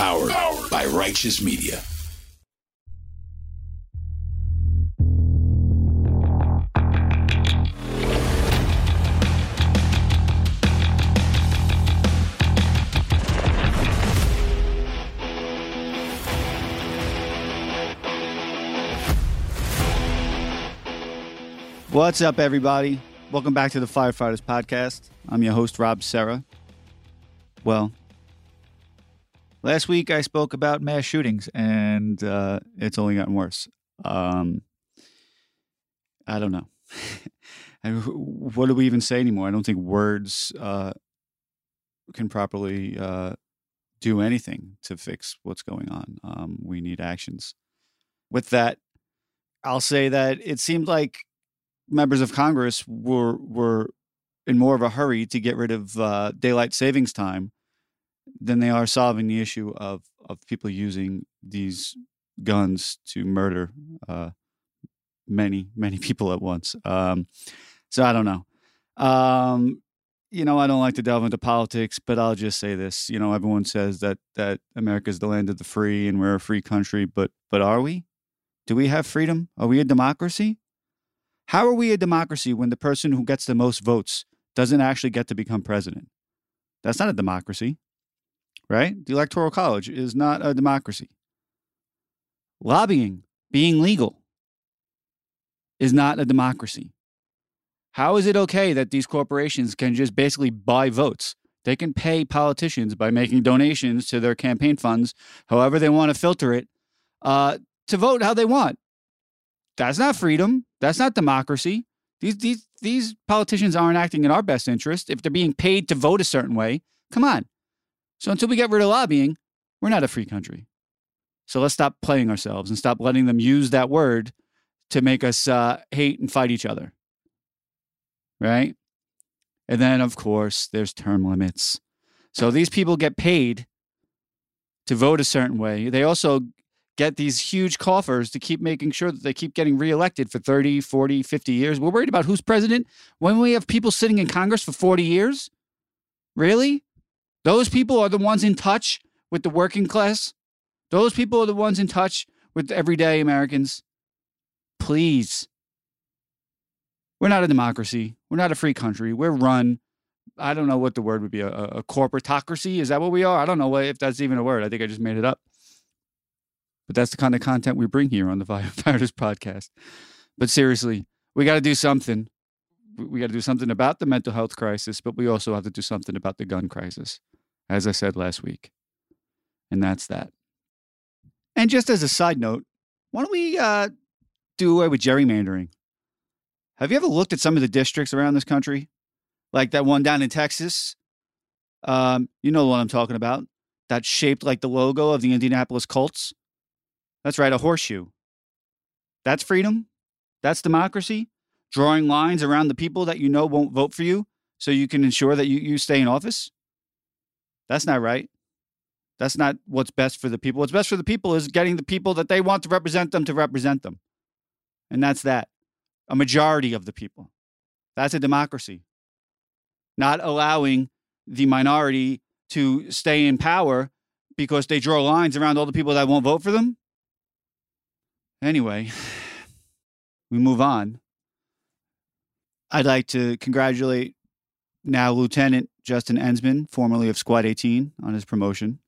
Powered, by Righteous Media. What's up, everybody? Welcome back to the Firefighters Podcast. I'm your host, Rob Serra. Well, last week I spoke about mass shootings, and uh, it's only gotten worse. Um, I don't know. What do we even say anymore? I don't think words uh, can properly uh, do anything to fix what's going on. Um, we need actions. With that, I'll say that it seemed like members of Congress were were in more of a hurry to get rid of uh, daylight savings time than they are solving the issue of of people using these guns to murder uh, many many people at once. Um, so I don't know. Um, you know, I don't like to delve into politics, but I'll just say this. You know, everyone says that that America's the land of the free and we're a free country, but but are we? Do we have freedom? Are we a democracy? How are we a democracy when the person who gets the most votes doesn't actually get to become president? That's not a democracy, right? The Electoral College is not a democracy. Lobbying, being legal, is not a democracy. How is it okay that these corporations can just basically buy votes? They can pay politicians by making donations to their campaign funds, however they want to filter it, uh, to vote how they want. That's not freedom. That's not democracy. These these these politicians aren't acting in our best interest if they're being paid to vote a certain way. Come on. So until we get rid of lobbying, we're not a free country. So let's stop playing ourselves and stop letting them use that word to make us uh, hate and fight each other. Right? And then, of course, there's term limits. So these people get paid to vote a certain way. They also get these huge coffers to keep making sure that they keep getting reelected for 30, 40, 50 years. We're worried about who's president when we have people sitting in Congress for 40 years? Really? Those people are the ones in touch with the working class? Those people are the ones in touch with everyday Americans? Please. We're not a democracy. We're not a free country. We're run. I don't know what the word would be a, a corporatocracy. Is that what we are? I don't know if that's even a word. I think I just made it up. But that's the kind of content we bring here on the Firefighters podcast. But seriously, we got to do something. We got to do something about the mental health crisis, but we also have to do something about the gun crisis, as I said last week. And that's that. And just as a side note, why don't we uh, do away with gerrymandering? Have you ever looked at some of the districts around this country? Like that one down in Texas? Um, you know what I'm talking about. That's shaped like the logo of the Indianapolis Colts. That's right, a horseshoe. That's freedom. That's democracy. Drawing lines around the people that you know won't vote for you so you can ensure that you, you stay in office. That's not right. That's not what's best for the people. What's best for the people is getting the people that they want to represent them to represent them. And that's that. A majority of the people. That's a democracy. Not allowing the minority to stay in power because they draw lines around all the people that won't vote for them. Anyway, we move on. I'd like to congratulate now Lieutenant Justin Ensman, formerly of Squad 18, on his promotion.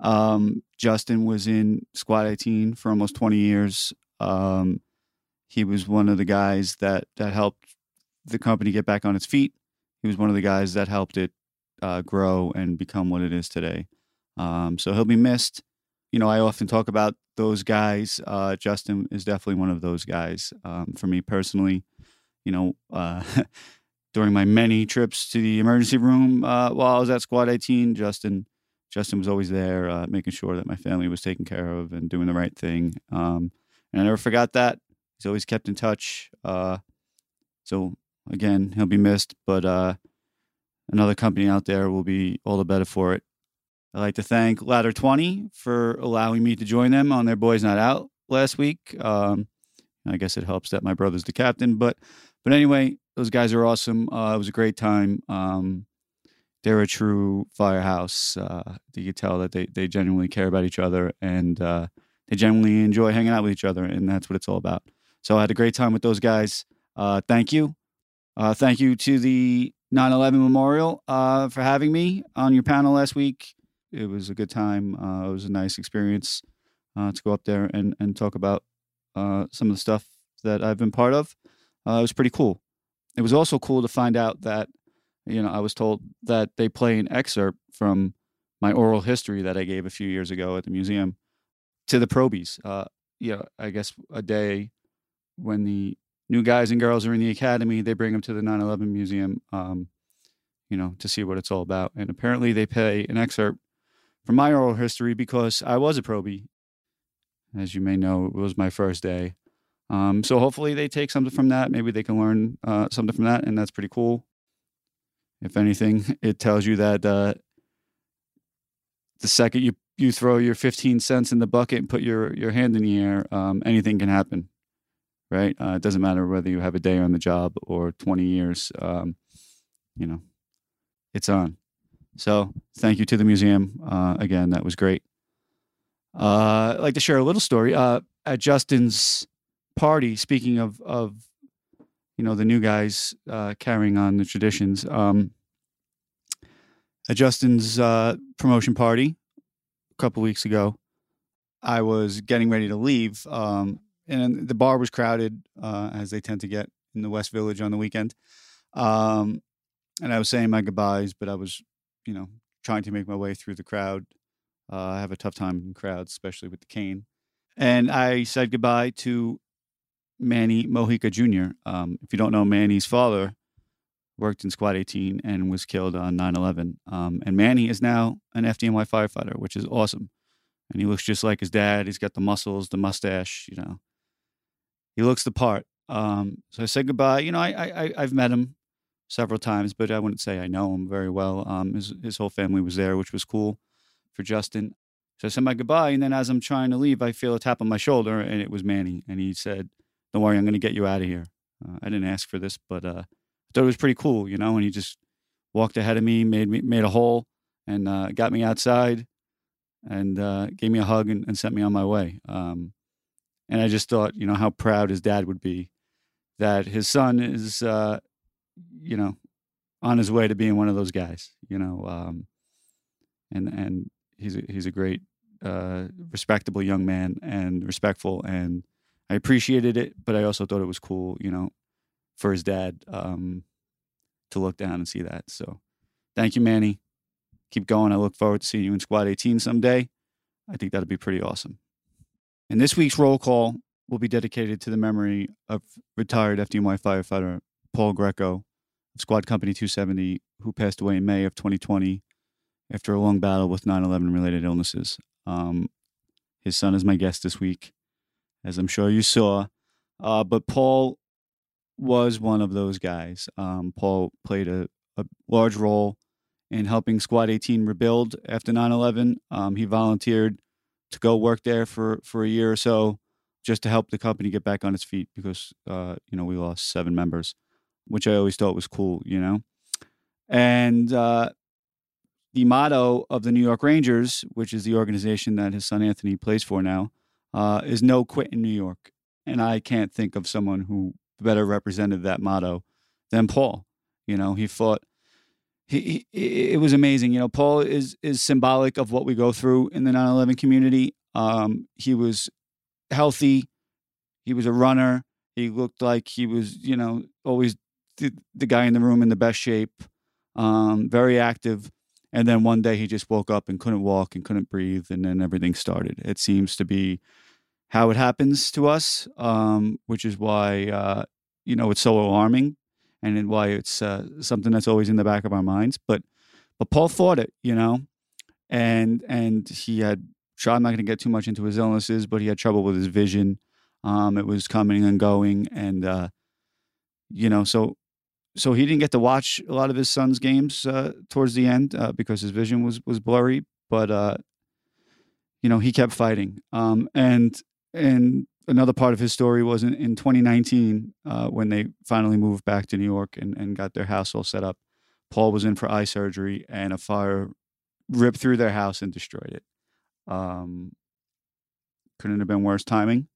Um, Justin was in Squad 18 for almost 20 years. Um, he was one of the guys that that helped the company get back on its feet. He was one of the guys that helped it uh, grow and become what it is today. Um, so he'll be missed. You know, I often talk about those guys. Uh, Justin is definitely one of those guys um, for me personally. You know, uh, during my many trips to the emergency room uh, while I was at Squad 18, Justin Justin was always there, uh, making sure that my family was taken care of and doing the right thing. Um, and I never forgot that. He's always kept in touch. Uh, so again, he'll be missed, but uh, another company out there will be all the better for it. I'd like to thank Ladder 20 for allowing me to join them on their Boys Not Out last week. Um, I guess it helps that my brother's the captain, but but anyway, those guys are awesome. Uh, it was a great time. Um, they're a true firehouse. Uh, you can tell that they they genuinely care about each other and uh, they genuinely enjoy hanging out with each other, and that's what it's all about. So I had a great time with those guys. Uh, thank you. Uh, thank you to the 9 11 Memorial uh, for having me on your panel last week. It was a good time. Uh, it was a nice experience to go up there and, and talk about some of the stuff that I've been part of. It was pretty cool. It was also cool to find out that, you know, I was told that they play an excerpt from my oral history that I gave a few years ago at the museum to the probies. Uh, you know, I guess a day when the new guys and girls are in the academy, they bring them to the 9 11 museum, um, you know, to see what it's all about. And apparently they play an excerpt from my oral history because I was a probie. As you may know, it was my first day. Um, so hopefully they take something from that. Maybe they can learn uh, something from that, and that's pretty cool. If anything, it tells you that uh, the second you you throw your 15 cents in the bucket and put your your hand in the air, um, anything can happen, right? Uh, it doesn't matter whether you have a day on the job or 20 years. Um, you know, it's on. So thank you to the museum. Uh, again, that was great. Uh, I'd like to share a little story. Uh, at Justin's party, speaking of of you know the new guys uh, carrying on the traditions, um, at Justin's uh, promotion party a couple weeks ago, I was getting ready to leave, um, and the bar was crowded uh, as they tend to get in the West Village on the weekend. Um, and I was saying my goodbyes, but I was you know, trying to make my way through the crowd. Uh, I have a tough time in crowds, especially with the cane. And I said goodbye to Manny Mojica Jr. Um, if you don't know, Manny's father worked in Squad 18 and was killed on 9 11. Um, and Manny is now an FDNY firefighter, which is awesome. And he looks just like his dad. He's got the muscles, the mustache, you know. He looks the part. Um, so I said goodbye. You know, I, I, I've met him several times, but I wouldn't say I know him very well. Um, his his whole family was there, which was cool for Justin. So I said my goodbye, and then as I'm trying to leave, I feel a tap on my shoulder, and it was Manny, and he said, "Don't worry, I'm going to get you out of here." Uh, I didn't ask for this, but uh, I thought it was pretty cool, you know. And he just walked ahead of me, made me made a hole, and uh, got me outside, and uh, gave me a hug and, and, sent me on my way. Um, and I just thought, you know, how proud his dad would be that his son is uh, you know, on his way to being one of those guys, you know, um, and and he's a, he's a great, uh, respectable young man and respectful, and I appreciated it, but I also thought it was cool, you know, for his dad um, to look down and see that. So, thank you, Manny. Keep going. I look forward to seeing you in Squad 18 someday. I think that'd be pretty awesome. And this week's roll call will be dedicated to the memory of retired FDNY firefighter Paul Greco, of Squad Company 270, who passed away in May of 2020 after a long battle with 9 11 related illnesses. Um, his son is my guest this week, as I'm sure you saw. Uh, but Paul was one of those guys. Um, Paul played a, a, large role in helping Squad 18 rebuild after 9 11. Um, he volunteered to go work there for, for a year or so just to help the company get back on its feet because, uh, you know, we lost seven members which I always thought was cool, you know. And uh, the motto of the New York Rangers, which is the organization that his son Anthony plays for now, uh, is "No quit in New York." And I can't think of someone who better represented that motto than Paul. You know, he fought. He, he, it was amazing. You know, Paul is is symbolic of what we go through in the 9/11 community. Um, he was healthy. He was a runner. He looked like he was, you know, always the, the guy in the room in the best shape, um, very active. And then one day he just woke up and couldn't walk and couldn't breathe, and then everything started. It seems to be how it happens to us, um, which is why uh, you know it's so alarming, and why it's uh, something that's always in the back of our minds. But but Paul fought it, you know, and and he had. I'm not going to get too much into his illnesses, but he had trouble with his vision. Um, it was coming and going, and uh, you know, so so he didn't get to watch a lot of his son's games uh, towards the end uh, because his vision was was blurry. But uh, you know, he kept fighting. Um, and and another part of his story was in, in 2019 uh, when they finally moved back to New York and, and got their house all set up. Paul was in for eye surgery, and a fire ripped through their house and destroyed it. Um, couldn't have been worse timing.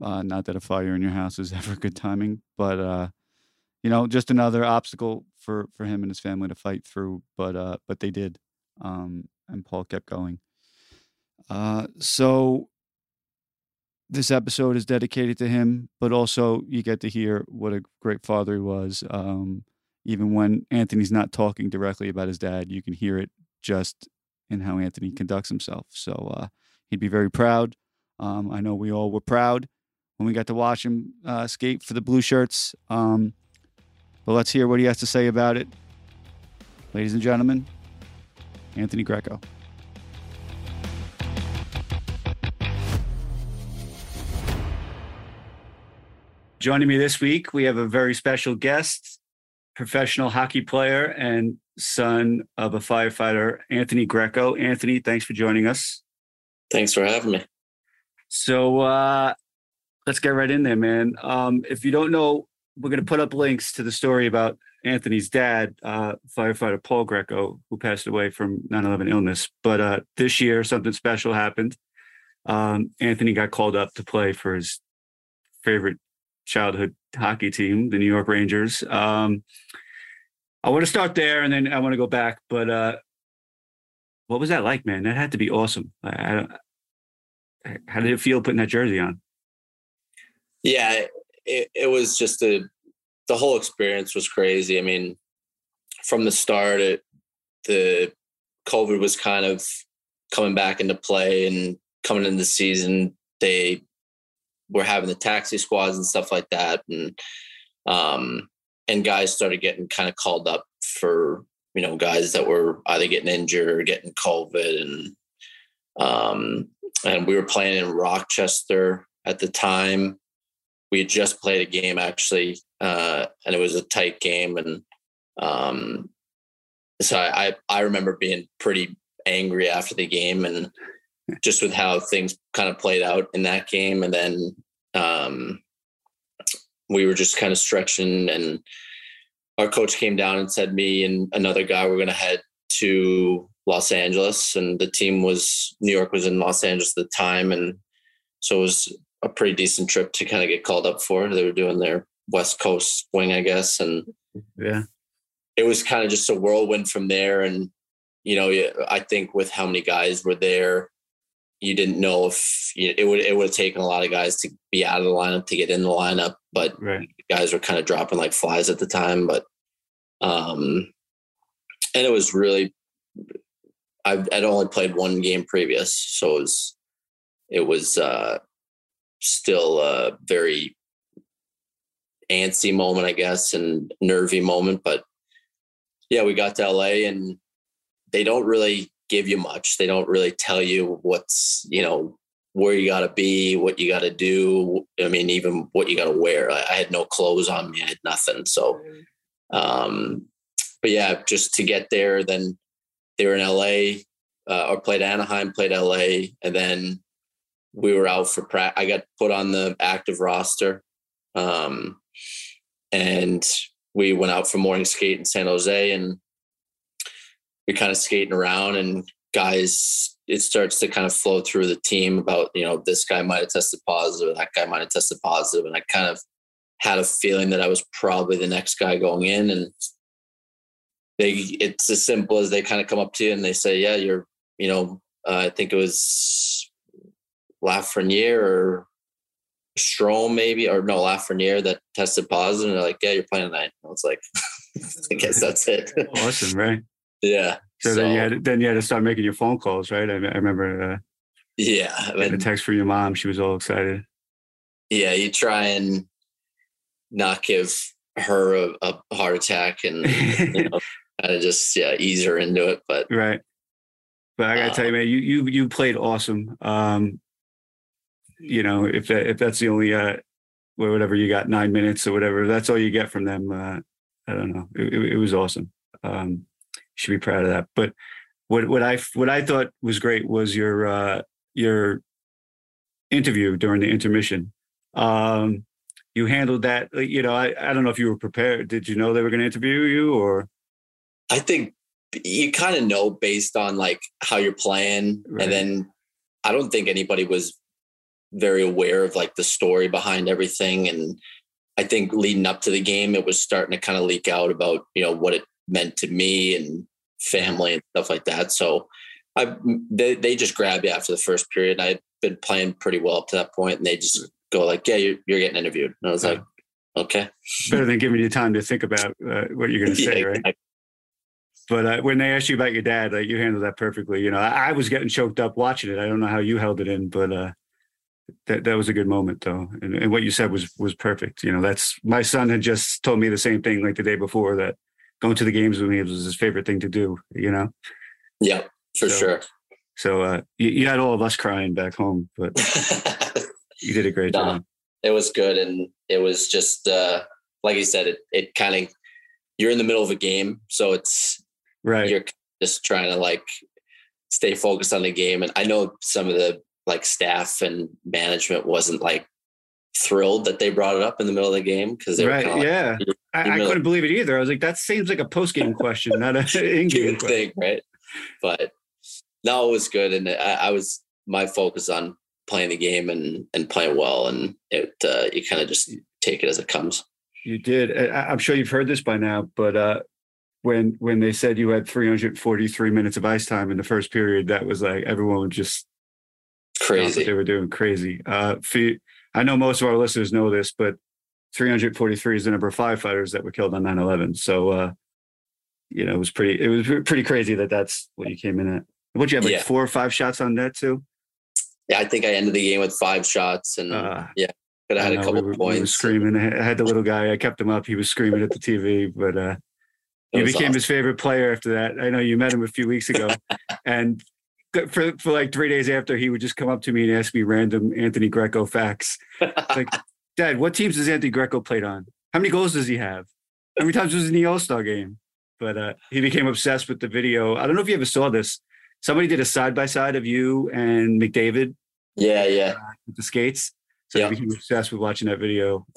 Uh, not that a fire in your house is ever good timing, but uh, you know, just another obstacle for for him and his family to fight through. But uh, but they did, um, and Paul kept going. Uh, so this episode is dedicated to him, but also you get to hear what a great father he was. Um, even when Anthony's not talking directly about his dad, you can hear it just in how Anthony conducts himself. So uh, he'd be very proud. Um, I know we all were proud when we got to watch him uh, skate for the blue shirts. Um, but let's hear what he has to say about it. Ladies and gentlemen, Anthony Greco. Joining me this week, we have a very special guest, professional hockey player and son of a firefighter, Anthony Greco. Anthony, thanks for joining us. Thanks for having me. So uh, let's get right in there, man. Um, if you don't know, we're going to put up links to the story about Anthony's dad, uh, firefighter Paul Greco, who passed away from 9 11 illness. But uh, this year, something special happened. Um, Anthony got called up to play for his favorite childhood hockey team, the New York Rangers. Um, I want to start there and then I want to go back. But uh, what was that like, man? That had to be awesome. I, I, how did it feel putting that jersey on? Yeah, it, it was just a, the whole experience was crazy. I mean, from the start, it, the COVID was kind of coming back into play and coming into the season. They were having the taxi squads and stuff like that, and um, and guys started getting kind of called up for you know guys that were either getting injured or getting COVID, and um, and we were playing in Rochester at the time. We had just played a game actually, uh, and it was a tight game, and um, so I I remember being pretty angry after the game and just with how things kind of played out in that game. And then um, we were just kind of stretching, and our coach came down and said, Me and another guy were going to head to Los Angeles. And the team was, New York was in Los Angeles at the time. And so it was a pretty decent trip to kind of get called up for. They were doing their West Coast swing, I guess. And yeah, it was kind of just a whirlwind from there. And, you know, I think with how many guys were there, you didn't know if you it would it would have taken a lot of guys to be out of the lineup to get in the lineup, but right. guys were kind of dropping like flies at the time. But um, and it was really I've, I'd only played one game previous, so it was it was uh, still a very antsy moment, I guess, and nervy moment. But yeah, we got to LA and they don't really give you much. They don't really tell you what's, you know, where you got to be, what you got to do. I mean, even what you got to wear. I, I, had no clothes on me. I had nothing. So, um, but yeah, just to get there, then they were in LA uh, or played Anaheim, played LA, and then we were out for practice. I got put on the active roster. Um, and we went out for morning skate in San Jose and you're kind of skating around and guys it starts to kind of flow through the team about you know this guy might have tested positive that guy might have tested positive and i kind of had a feeling that i was probably the next guy going in and they it's as simple as they kind of come up to you and they say yeah you're you know uh, i think it was lafreniere or Strome maybe or no Lafreniere that tested positive and they're like yeah you're playing tonight I was like I guess that's it awesome right yeah. So, so, then you had to, then you had to start making your phone calls, right? I, I remember. Uh, yeah, I mean, a text from your mom. She was all excited. Yeah, you try and not give her a, a heart attack and you know, kind of just yeah ease her into it. But right. But I gotta um, tell you, man, you you you played awesome. Um, you know, if that, if that's the only uh, whatever you got nine minutes or whatever, that's all you get from them. Uh, I don't know. It, it, it was awesome. Um, should be proud of that. But what what I what I thought was great was your uh, your interview during the intermission. Um, you handled that. You know, I, I don't know if you were prepared. Did you know they were going to interview you or? I think you kind of know based on like how you're playing, Right. and then I don't think anybody was very aware of like the story behind everything. And I think leading up to the game, it was starting to kind of leak out about you know what it meant to me and family and stuff like that. So I they they just grabbed you after the first period. I'd been playing pretty well up to that point, and they just go like, "Yeah, you're you're getting interviewed." And I was Yeah. like, "Okay." Better than giving you time to think about uh, what you're going to say, Yeah, right? exactly. But uh, when they asked you about your dad, like you handled that perfectly. You know, I, I was getting choked up watching it. I don't know how you held it in, but uh, that that was a good moment, though. And, and what you said was was perfect. You know, that's my son had just told me the same thing like the day before that going to the games with me was his favorite thing to do. You know, Yeah, for So- sure. so uh, you, you had all of us crying back home, but you did a great No. job. it was good and it was just uh like you said it it kind of you're in the middle of a game so it's Right. you're just trying to like stay focused on the game and i know some of the like staff and management wasn't like thrilled that they brought it up in the middle of the game because they were Right. kind like yeah. I, I couldn't believe it either. I was like, that seems like a post game question, not an in game question. right but no it was good and I, I was my focus on playing the game and and playing well and it uh you kind of just take it as it comes You did. I, I'm sure you've heard this by now, but uh, when when they said you had 343 minutes of ice time in the first period, that was like everyone was just crazy they were doing crazy. Uh, you- I know most of our listeners know this, but 343 is the number of firefighters that were killed on 9/11. So, uh, you know, it was pretty. It was pretty crazy that that's what you came in at. What you have like Yeah. four or five shots on net too? yeah i think i ended the game with five shots and Uh, yeah, could have had I a know, couple we were, we were points. screaming. I had the little guy. I kept him up. He was screaming at the TV, but uh, you became awesome. his favorite player after that. I know you met him a few weeks ago, and for for like three days after, he would just come up to me and ask me random Anthony Greco facts. Like, Dad, what teams does Anthony Greco played on? How many goals does he have? How many times was he in the All Star game? But uh, he became obsessed with the video. I don't know if you ever saw this. Somebody did a side by side of you and McDavid yeah, yeah. with the skates. So Yeah. he became obsessed with watching that video.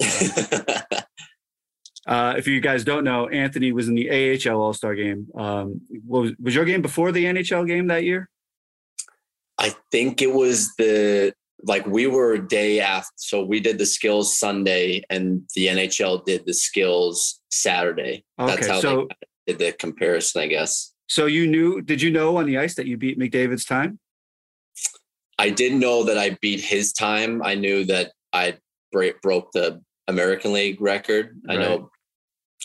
Uh, if you guys don't know, Anthony was in the AHL All Star game. Um, what was, was your game before the NHL game that year? I think it was the like we were day after, so we did the skills Sunday, and the NHL did the skills Saturday. That's Okay, how so they did the comparison, I guess. so you knew? Did you know on the ice that you beat McDavid's time? I didn't know that I beat his time. I knew that I break, broke the American League record. I know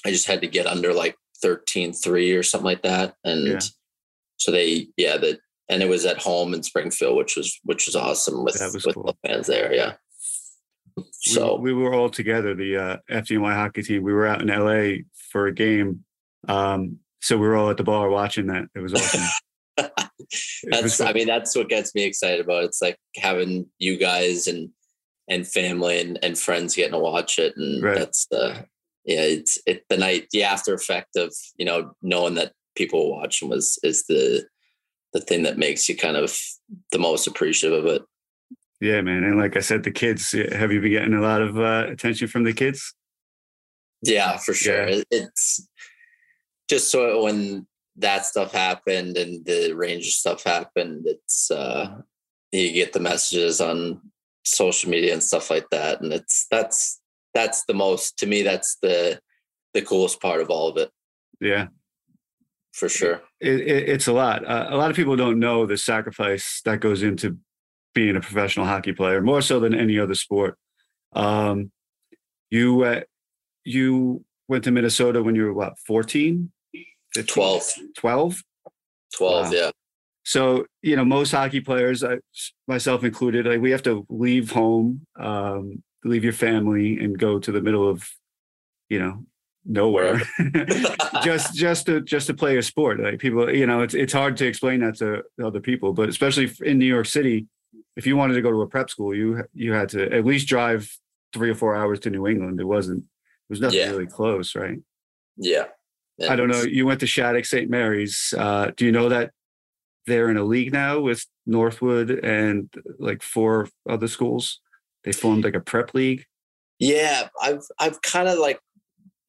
I just had to get under like 13-3 or something like that. And Yeah. so they, yeah, that, and it was at home in Springfield, which was, which was awesome with, was with cool. the fans there. Yeah. So we, were all together, the uh, FDNY hockey team. We were out in LA for a game. Um, so we were all at the bar watching that. It was awesome. It was that's. I mean, that's what gets me excited about. it. It's like having you guys and, and family and, and friends getting to watch it. And Right. that's the, yeah, it's it, the night, the after effect of, you know, knowing that people were watching was, is the, the thing that makes you kind of the most appreciative of it. yeah, man. And like I said, the kids. Have you been getting a lot of uh, attention from the kids? Yeah, for sure. Yeah. It's just so when that stuff happened and the Rangers stuff happened, it's uh you get the messages on social media and stuff like that. And it's that's that's the most to me, that's the the coolest part of all of it, Yeah. For sure. it, it, it's a lot. Uh, a lot of people don't know the sacrifice that goes into being a professional hockey player, more so than any other sport. Um, you uh, you went to Minnesota when you were what 14? 15? 12. 12? 12, Wow. yeah. So you know, most hockey players, I, myself included, like we have to leave home, um, leave your family, and go to the middle of, you know, nowhere, just just to just to play a sport. Like people, you know, it's it's hard to explain that to other people, but especially in New York City, if you wanted to go to a prep school, you you had to at least drive three or four hours to New England. It wasn't. It was nothing Yeah. really close, right? yeah. I don't know. You went to Shattuck St. Mary's. Uh, do you know that they're in a league now with Northwood and like four other schools? They formed like a prep league. Yeah, I've I've kind of like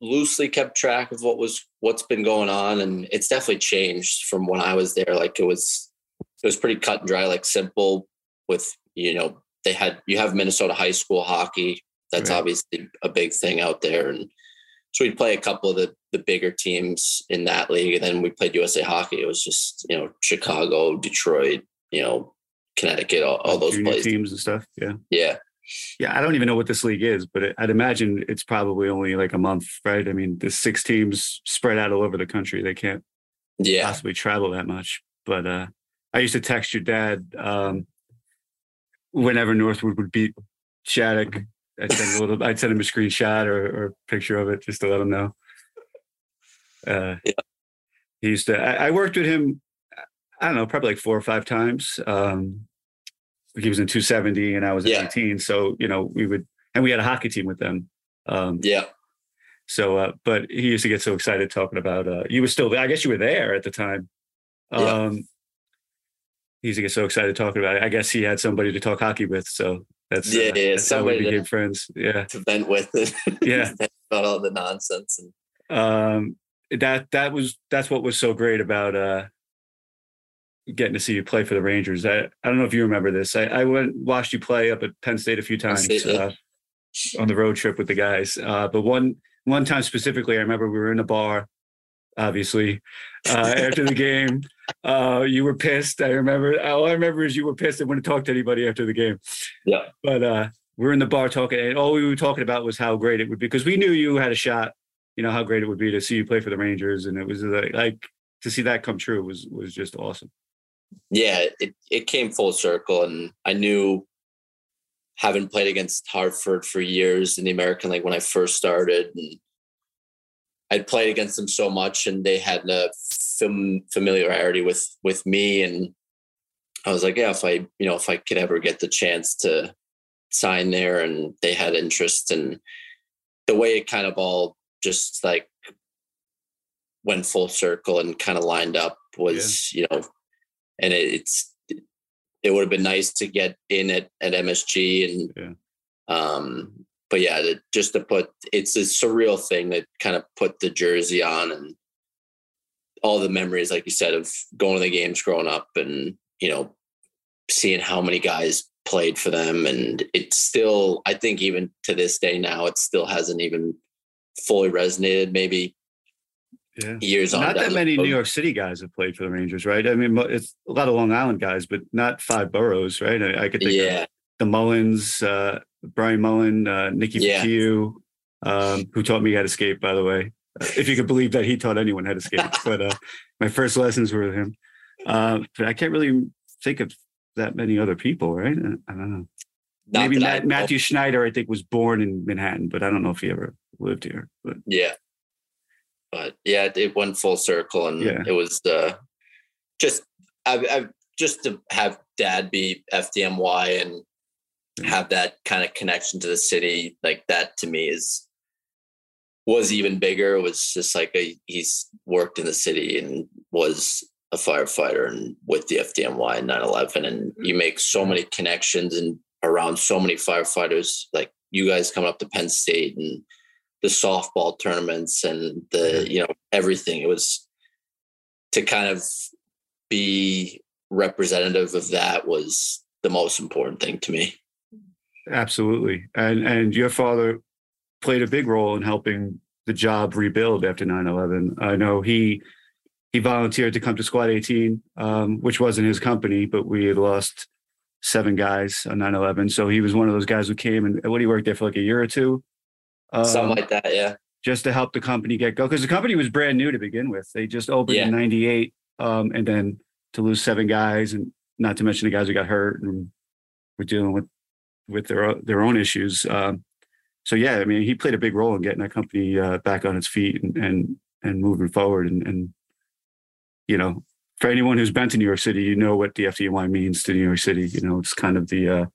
loosely kept track of what was what's been going on, and it's definitely changed from when I was there. Like it was, it was pretty cut and dry, like simple. With you know, they had you have Minnesota high school hockey. That's Right. obviously a big thing out there, and so we'd play a couple of the the bigger teams in that league, and then we played USA Hockey. It was just you know Chicago, Detroit, you know Connecticut, all, all those places. teams and stuff. Yeah. Yeah, Yeah, I don't even know what this league is, but it, I'd imagine it's probably only like a month, right? I mean, the six teams spread out all over the country. They can't yeah, possibly travel that much. But uh, I used to text your dad um, whenever Northwood would beat Shattuck. I'd send, a little, I'd send him a screenshot or, or a picture of it just to let him know. Uh, Yeah. He used to. I, I worked with him. I don't know, probably like four or five times. Um, he was in 270 and I was Yeah. 18. So you know, we would, and we had a hockey team with them. Um, yeah, so, uh, but he used to get so excited talking about. Uh, you were still there. I guess you were there at the time. Yeah. Um, he used to get so excited talking about it. I guess he had somebody to talk hockey with. So that's Yeah, uh, yeah, that's how we somebody to- became friends. Yeah, to vent with it. Yeah. About all the nonsense and um, that that was that's what was so great about uh, getting to see you play for the Rangers. I I don't know if you remember this. I, I went watched you play up at Penn State a few times uh, on the road trip with the guys. Uh, but one one time specifically, I remember we were in a bar, obviously, uh, after the game. Uh, you were pissed. I remember. All I remember is you were pissed and wouldn't talk to anybody after the game. Yeah. But uh, we're in the bar talking, and all we were talking about was how great it would be because we knew you had a shot. You know how great it would be to see you play for the Rangers, and it was like, like to see that come true was was just awesome. Yeah, it, it came full circle and I knew having played against Hartford for years in the American League when I first started and I'd played against them so much and they had a fam- familiarity with with me and I was like, yeah, if I, you know, if I could ever get the chance to sign there and they had interest and the way it kind of all just like went full circle and kind of lined up was, you know, and it, it's it would have been nice to get in at, at MSG and Yeah. um but yeah to, just to put it's a surreal thing that kind of put the jersey on and all the memories like you said of going to the games growing up and you know seeing how many guys played for them and it's still I think even to this day now it still hasn't even fully resonated maybe Yeah. years on Not that many road. New York City guys have played for the Rangers, right? I mean, it's a lot of Long Island guys, but not five boroughs, right? I, I could think of yeah the Mullens, uh, Brian Mullen, uh, Nicky Yeah. Fotiu, um, who taught me how to skate, by the way. Uh, if you could believe that he taught anyone how to skate. but uh, my first lessons were with him. Uh, but I can't really think of that many other people, right? Uh, I don't know. Not Maybe Matt. Mathieu Schneider, I think, was born in Manhattan, but I don't know if he ever lived here. But Yeah. But yeah, it- it went full circle and Yeah. it was uh just I, I just to have dad be FDNY and Yeah. have that kind of connection to the city, like that to me is was even bigger. It was just like a he's worked in the city and was a firefighter and with the FDNY and 9-11 and you make so many connections and around so many firefighters like you guys coming up to Penn State and the softball tournaments and the you know everything it was to kind of be representative of that was the most important thing to me Absolutely. And and your father played a big role in helping the job rebuild after 9/11. I know he he volunteered to come to Squad 18, um, which wasn't his company, but we had lost seven guys on 9/11. So he was one of those guys who came and what he worked there for like a year or two, um, something like that yeah just to help the company get go because the company was brand new to begin with. They just opened Yeah. in '98, um, and then to lose seven guys, and not to mention the guys who got hurt and were dealing with with their their own issues. Um, so yeah, I mean, he played a big role in getting that company uh, back on its feet and and and moving forward. And, and you know, for anyone who's been to New York City, you know what the FDNY means to New York City. You know, it's kind of the uh,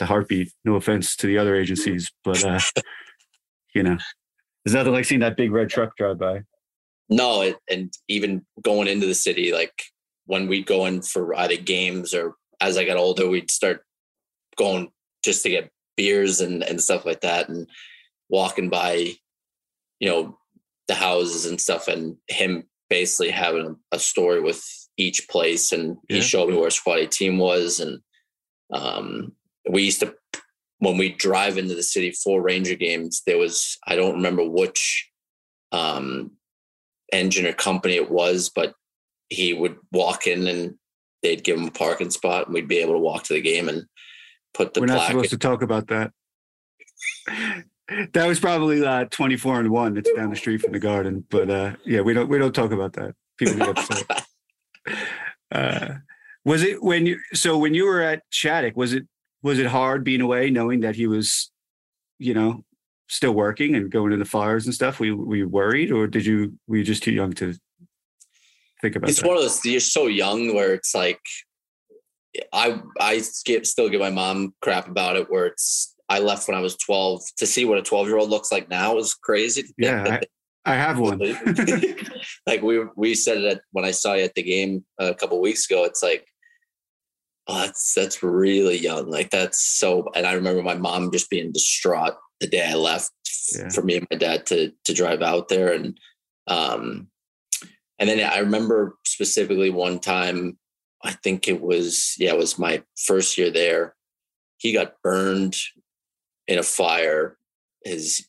the heartbeat. No offense to the other agencies, but uh, you know, there's nothing like seeing that big red truck drive by. no it, and even going into the city like when we'd go in for either games or as i got older we'd start going just to get beers and, and stuff like that and walking by you know, the houses and stuff, and him basically having a, story with each place. And yeah. he showed me where squad team was. And um, we used to, when we drive into the city for Ranger games, there was, I don't remember which um, engine or company it was, but he would walk in and they'd give him a parking spot and we'd be able to walk to the game and put the We're not supposed in. to talk about that. that was probably uh, 24 and one. It's down the street from the garden, but uh, yeah, we don't we don't talk about that. People get upset. uh, was it when you so when you were at Shattuck? Was it was it hard being away, knowing that he was, you know, still working and going to the fires and stuff? We we worried, or did you were you just too young to think about? It's that? one of those. You're so young where it's like, I I skip, still give my mom crap about it. Where it's I left when I was 12 to see what a 12 year old looks like now is crazy. Yeah, I, I, have one. like we we said it when I saw you at the game a couple weeks ago. It's like, oh, that's that's really young. Like that's so. And I remember my mom just being distraught the day I left yeah. for me and my dad to to drive out there and um and then I remember specifically one time I think it was yeah it was my first year there he got burned in a fire, his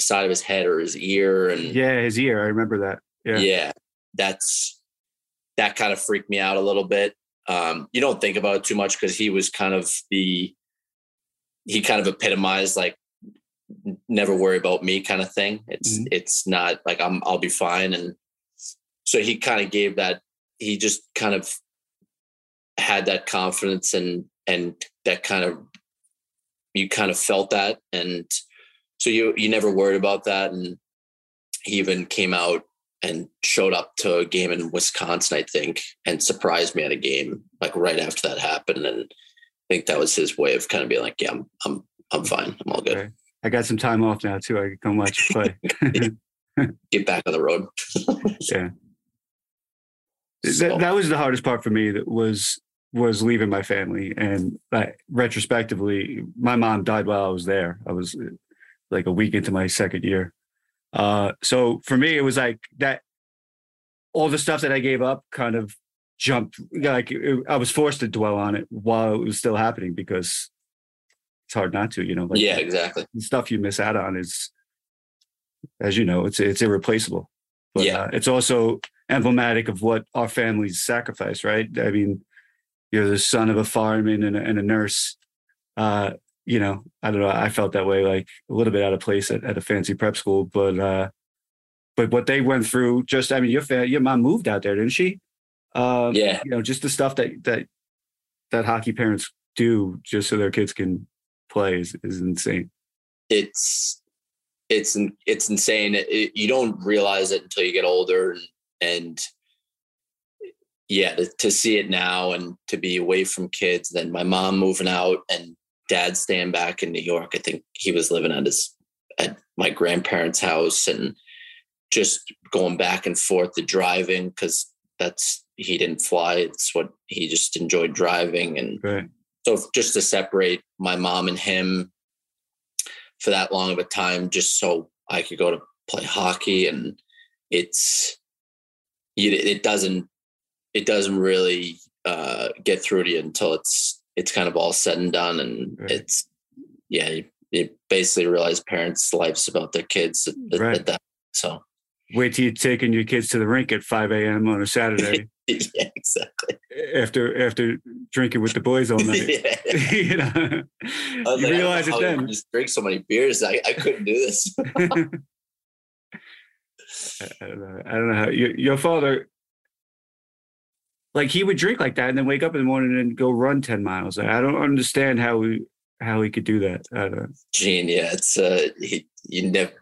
side of his head or his ear and yeah, his ear. I remember that. Yeah. Yeah. That's that kind of freaked me out a little bit. Um, you don't think about it too much because he was kind of the he kind of epitomized like never worry about me kind of thing. It's mm-hmm. it's not like I'm I'll be fine. And so he kind of gave that he just kind of had that confidence and and that kind of you kind of felt that and so you you never worried about that and he even came out and showed up to a game in Wisconsin, I think, and surprised me at a game like right after that happened. And I think that was his way of kind of being like, "Yeah, I'm I'm I'm fine. I'm all good." I got some time off now too. I can come watch you play. Get back on the road. yeah. So. That, that was the hardest part for me. That was was leaving my family and like retrospectively my mom died while i was there i was like a week into my second year uh so for me it was like that all the stuff that i gave up kind of jumped like it, i was forced to dwell on it while it was still happening because it's hard not to you know like yeah exactly the stuff you miss out on is as you know it's it's irreplaceable but yeah. Uh, it's also emblematic of what our families sacrifice right i mean you're the son of a fireman and a, and a nurse. Uh, you know, I don't know. I felt that way, like a little bit out of place at, at a fancy prep school, but uh, but what they went through, just I mean, your your mom moved out there, didn't she? Um, yeah. You know, just the stuff that that that hockey parents do just so their kids can play is, is insane. It's it's it's insane. It, you don't realize it until you get older, and, and yeah, to, to, see it now and to be away from kids, then my mom moving out and dad staying back in New York. I think he was living at his at my grandparents' house and just going back and forth to driving because that's he didn't fly. It's what he just enjoyed driving and right. so just to separate my mom and him for that long of a time, just so I could go to play hockey and it's it doesn't it doesn't really uh, get through to you until it's it's kind of all said and done, and right. it's yeah, you, you, basically realize parents' lives about their kids at, right. at that. So wait till you're taking your kids to the rink at 5 a.m. on a Saturday. yeah, exactly. After after drinking with the boys all night, you know, you like, realize it then. Just drink so many beers, I, I couldn't do this. I don't know. I don't know how your, your father like he would drink like that and then wake up in the morning and go run 10 miles. I don't understand how we how he could do that. I don't know. Gene, yeah, it's uh he you never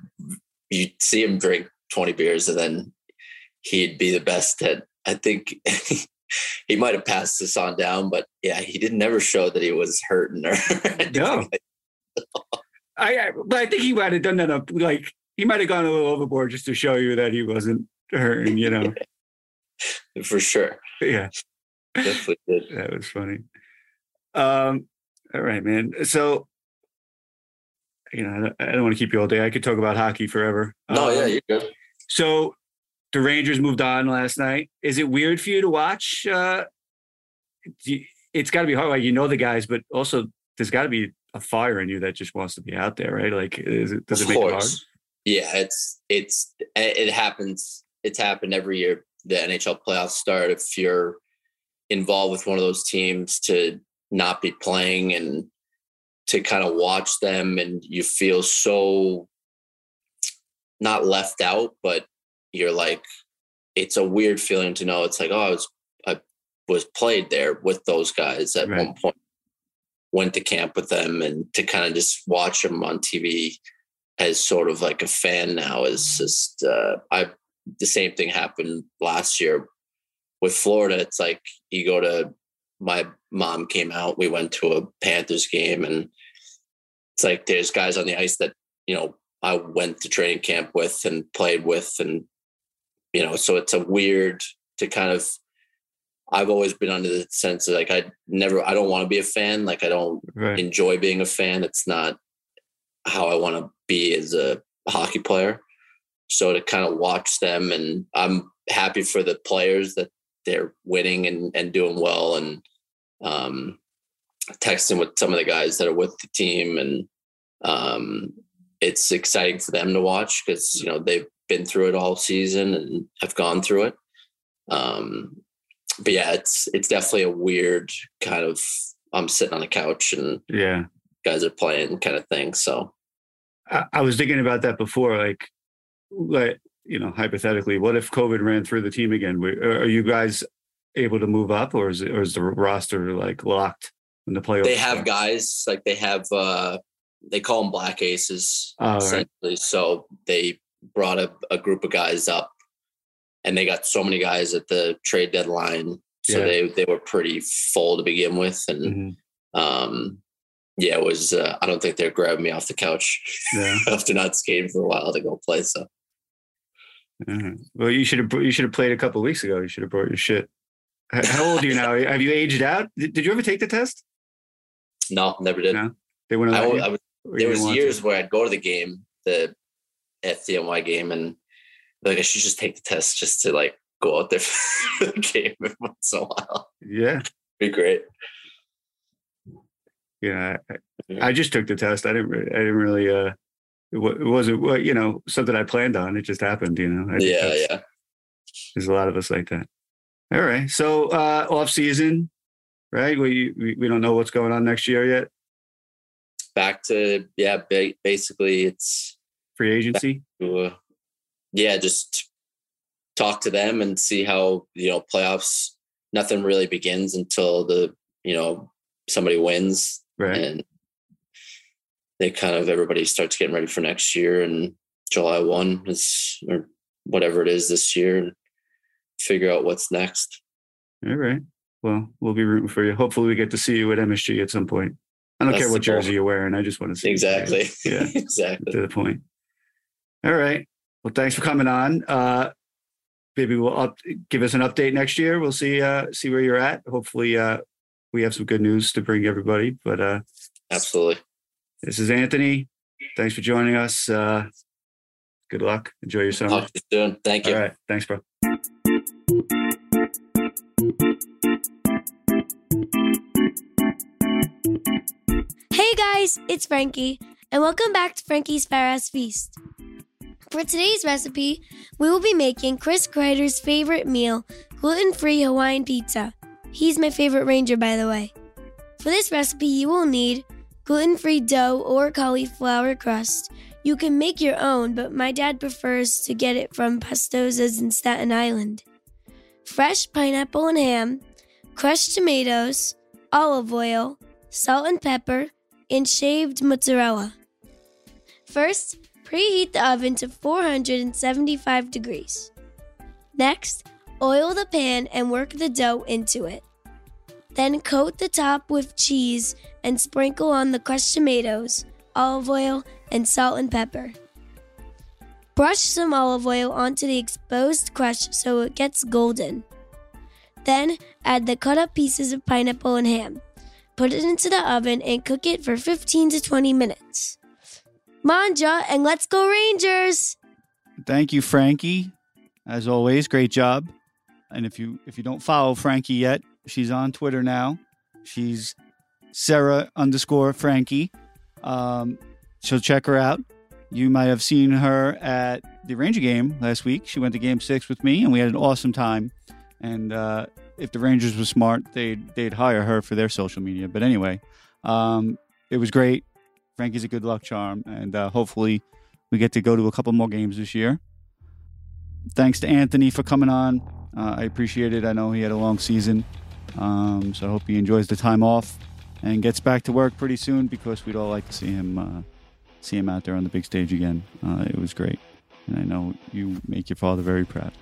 you see him drink 20 beers and then he'd be the best at I think he might have passed this on down, but yeah, he didn't never show that he was hurting or no. I, but I think he might have done that up like he might have gone a little overboard just to show you that he wasn't hurting, you know. For sure. Yeah. Definitely did. That was funny. Um, all right, man. So you know, I don't, I don't want to keep you all day. I could talk about hockey forever. No, yeah, Um, you're good. So the Rangers moved on last night. Is it weird for you to watch? Uh, you- it's got to be hard. Like you know the guys, but also there's got to be a fire in you that just wants to be out there, right? Like, is it, does it Of make it hard? Yeah, it's it's it happens. It's happened every year. The NHL playoffs start. If you're involved with one of those teams, to not be playing and to kind of watch them, and you feel so not left out, but you're like, it's a weird feeling to know. It's like, oh, I was I was played there with those guys at Right. one point. Went to camp with them, and to kind of just watch them on TV as sort of like a fan now is just uh I the same thing happened last year with Florida. It's like you go to my mom came out, we went to a Panthers game and it's like there's guys on the ice that, you know, I went to training camp with and played with and you know, so it's a weird to kind of I've always been under the sense of like I never I don't want to be a fan. Like I don't Right. enjoy being a fan. It's not how I want to be as a hockey player. So to kind of watch them, and I'm happy for the players that they're winning and, and doing well, and um, texting with some of the guys that are with the team, and um, it's exciting for them to watch because you know they've been through it all season and have gone through it. Um, but yeah, it's it's definitely a weird kind of. I'm sitting on the couch and Yeah. guys are playing kind of thing. So I, I was thinking about that before. Like, like you know, hypothetically, what if COVID ran through the team again? Are you guys able to move up, or is it, or is the roster like locked in the playoffs? they have guys like they have uh they call them black aces Oh, right. essentially. So they brought a, a group of guys up and they got so many guys at the trade deadline. So Yeah. they they were pretty full to begin with. And Mhm. um yeah, it was uh, I don't think they're grabbing me off the couch Yeah. after not skating for a while to go play. So Mhm. Well, you should have you should have played a couple weeks ago. You should have brought your shit. How old are you now? Have you aged out? Did, did you ever take the test? no, never did. No, They wouldn't I, let wa- you? I was there was want to? years where I'd go to the game, the FDNY game, and like I should just take the test just to like go out there for the game every once in a while. Yeah, Be great. yeah. I, I just took the test. I didn't. I didn't really. Uh, it, wa- it wasn't. You know, something I planned on. It just happened. You know. Yeah, yeah. There's a lot of us like that. All right. So uh off season, right? We, we we don't know what's going on next year yet. Back to yeah, ba- basically it's Free agency. uh, yeah, just talk to them and see how you know playoffs. Nothing really begins until the you know somebody wins Right. and they kind of everybody starts getting ready for next year and July one is or whatever it is this year and figure out what's next. All right. Well, we'll be rooting for you. Hopefully we get to see you at MSG at some point. I don't That's care what jersey you're wearing. I just want to see you. Exactly. Yeah. exactly. To the point. All right. Well, thanks for coming on. Uh maybe we'll up, give us an update next year. We'll see uh see where you're at. Hopefully uh we have some good news to bring everybody. But uh Absolutely. This is Anthony. Thanks for joining us. Uh good luck. Enjoy your summer. Talk to you soon. Thank you. All right. Thanks, bro. Hey guys, it's Frankie, and welcome back to Frankie's Fat Ass Feast. For today's recipe, we will be making Chris Kreider's favorite meal, gluten free Hawaiian pizza. He's my favorite ranger, by the way. For this recipe, you will need gluten free dough or cauliflower crust. You can make your own, but my dad prefers to get it from Pastosa's in Staten Island. Fresh pineapple and ham, crushed tomatoes, olive oil, salt and pepper, and shaved mozzarella. First, preheat the oven to 475 degrees. Next, oil the pan and work the dough into it. Then coat the top with cheese and sprinkle on the crushed tomatoes, olive oil, and salt and pepper. Brush some olive oil onto the exposed crust so it gets golden. Then add the cut up pieces of pineapple and ham. Put it into the oven and cook it for 15 to 20 minutes. Manja, and let's go Rangers! Thank you, Frankie. As always, great job. And if you if you don't follow Frankie yet, she's on Twitter now. She's Serra underscore Frankie. Um, so check her out. You might have seen her at the Ranger game last week. She went to Game Six with me, and we had an awesome time. And uh, if the Rangers were smart, they'd they'd hire her for their social media. But anyway, um, it was great. Frankie's a good luck charm, and uh, hopefully we get to go to a couple more games this year. Thanks to Anthony for coming on. Uh, I appreciate it. I know he had a long season, um, so I hope he enjoys the time off and gets back to work pretty soon because we'd all like to see him uh, see him out there on the big stage again. Uh, it was great, and I know you make your father very proud.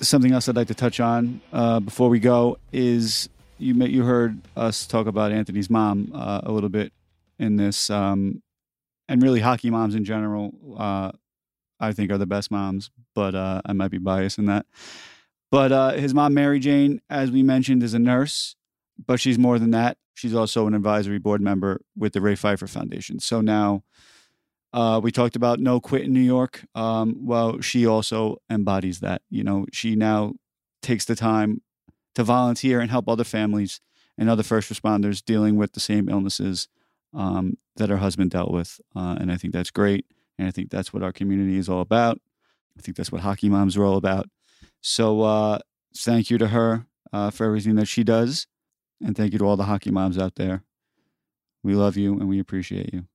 Something else I'd like to touch on uh, before we go is you may, you heard us talk about Anthony's mom uh, a little bit in this, um, and really hockey moms in general. Uh, I think are the best moms, but uh, I might be biased in that. But his mom, Mary Jane, as we mentioned, is a nurse, but she's more than that. She's also an advisory board member with the Ray Pfeifer Foundation. So now uh, we talked about no quit in New York. Um, well, she also embodies that. You know, she now takes the time to volunteer and help other families and other first responders dealing with the same illnesses um, that her husband dealt with. Uh, and I think that's great. And I think that's what our community is all about. I think that's what hockey moms are all about. So uh, thank you to her uh, for everything that she does. And thank you to all the hockey moms out there. We love you and we appreciate you.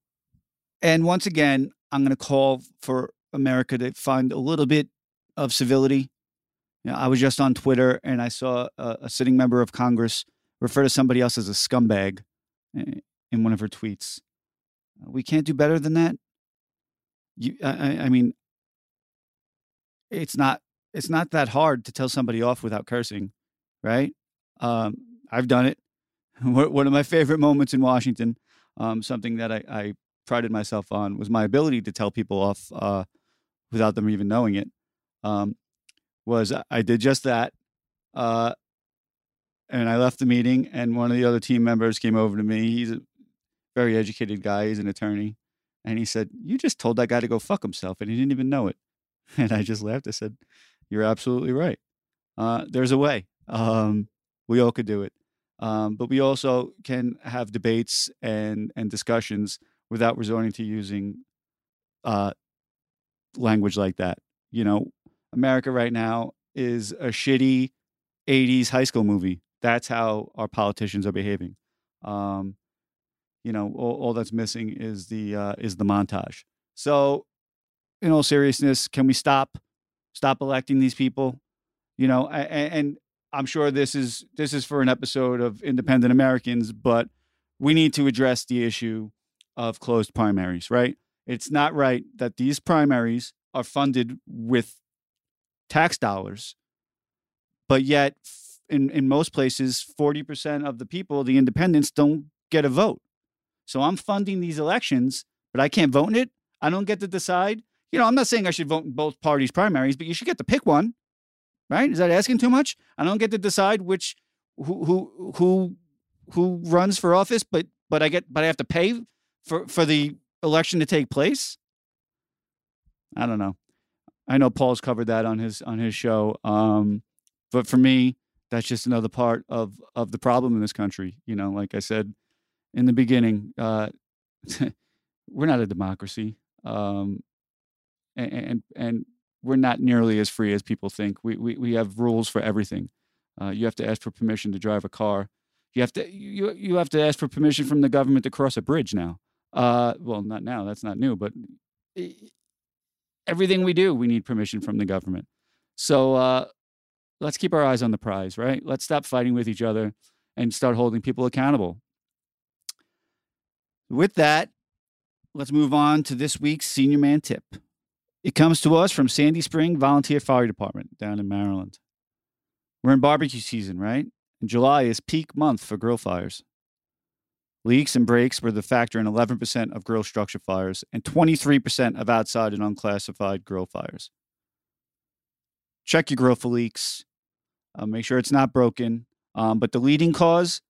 And once again, I'm going to call for America to find a little bit of civility. You know, I was just on Twitter and I saw a, a sitting member of Congress refer to somebody else as a scumbag eh, in one of her tweets. We can't do better than that you I, I mean it's not it's not that hard to tell somebody off without cursing right um, i've done it one of my favorite moments in washington um, something that I, I, prided myself on was my ability to tell people off uh, without them even knowing it um, was i did just that uh, and i left the meeting and one of the other team members came over to me he's a very educated guy he's an attorney and he said, You just told that guy to go fuck himself and he didn't even know it. And I just laughed. I said, You're absolutely right. Uh, there's a way. Um, we all could do it. Um, but we also can have debates and, and discussions without resorting to using uh, language like that. You know, America right now is a shitty 80s high school movie. That's how our politicians are behaving. Um, you know all, all that's missing is the uh, is the montage so in all seriousness can we stop stop electing these people you know and, and i'm sure this is this is for an episode of independent americans but we need to address the issue of closed primaries right it's not right that these primaries are funded with tax dollars but yet in, in most places 40% of the people the independents don't get a vote so I'm funding these elections, but I can't vote in it. I don't get to decide. You know, I'm not saying I should vote in both parties' primaries, but you should get to pick one, right? Is that asking too much? I don't get to decide which who who who who runs for office, but but I get but I have to pay for for the election to take place. I don't know. I know Paul's covered that on his on his show. Um, but for me, that's just another part of of the problem in this country. You know, like I said, in the beginning, uh, we're not a democracy, um, and, and, and we're not nearly as free as people think. We we we have rules for everything. Uh, you have to ask for permission to drive a car. You have to you you have to ask for permission from the government to cross a bridge now. Uh, well, not now. That's not new, but everything we do, we need permission from the government. So uh, let's keep our eyes on the prize, right? Let's stop fighting with each other and start holding people accountable. With that, let's move on to this week's Senior Man Tip. It comes to us from Sandy Spring Volunteer Fire Department down in Maryland. We're in barbecue season, right? And July is peak month for grill fires. Leaks and breaks were the factor in 11% of grill structure fires and 23% of outside and unclassified grill fires. Check your grill for leaks. Uh, make sure it's not broken. Um, but the leading cause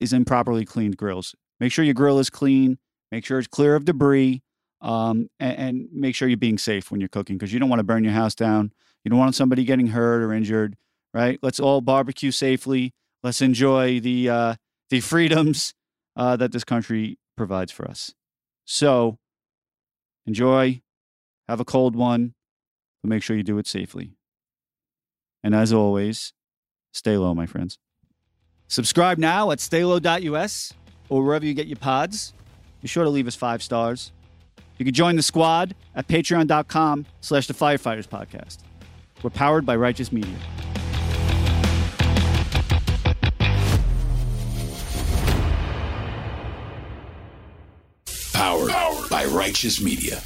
is improperly cleaned grills. Make sure your grill is clean. Make sure it's clear of debris, um, and, and make sure you're being safe when you're cooking because you don't want to burn your house down. You don't want somebody getting hurt or injured. Right? Let's all barbecue safely. Let's enjoy the uh, the freedoms uh, that this country provides for us. So enjoy, have a cold one, but make sure you do it safely. And as always, stay low, my friends. Subscribe now at staylow.us or wherever you get your pods. Be sure to leave us five stars. You can join the squad at patreon.com slash the firefighters podcast. We're powered by Righteous Media. Powered by Righteous Media.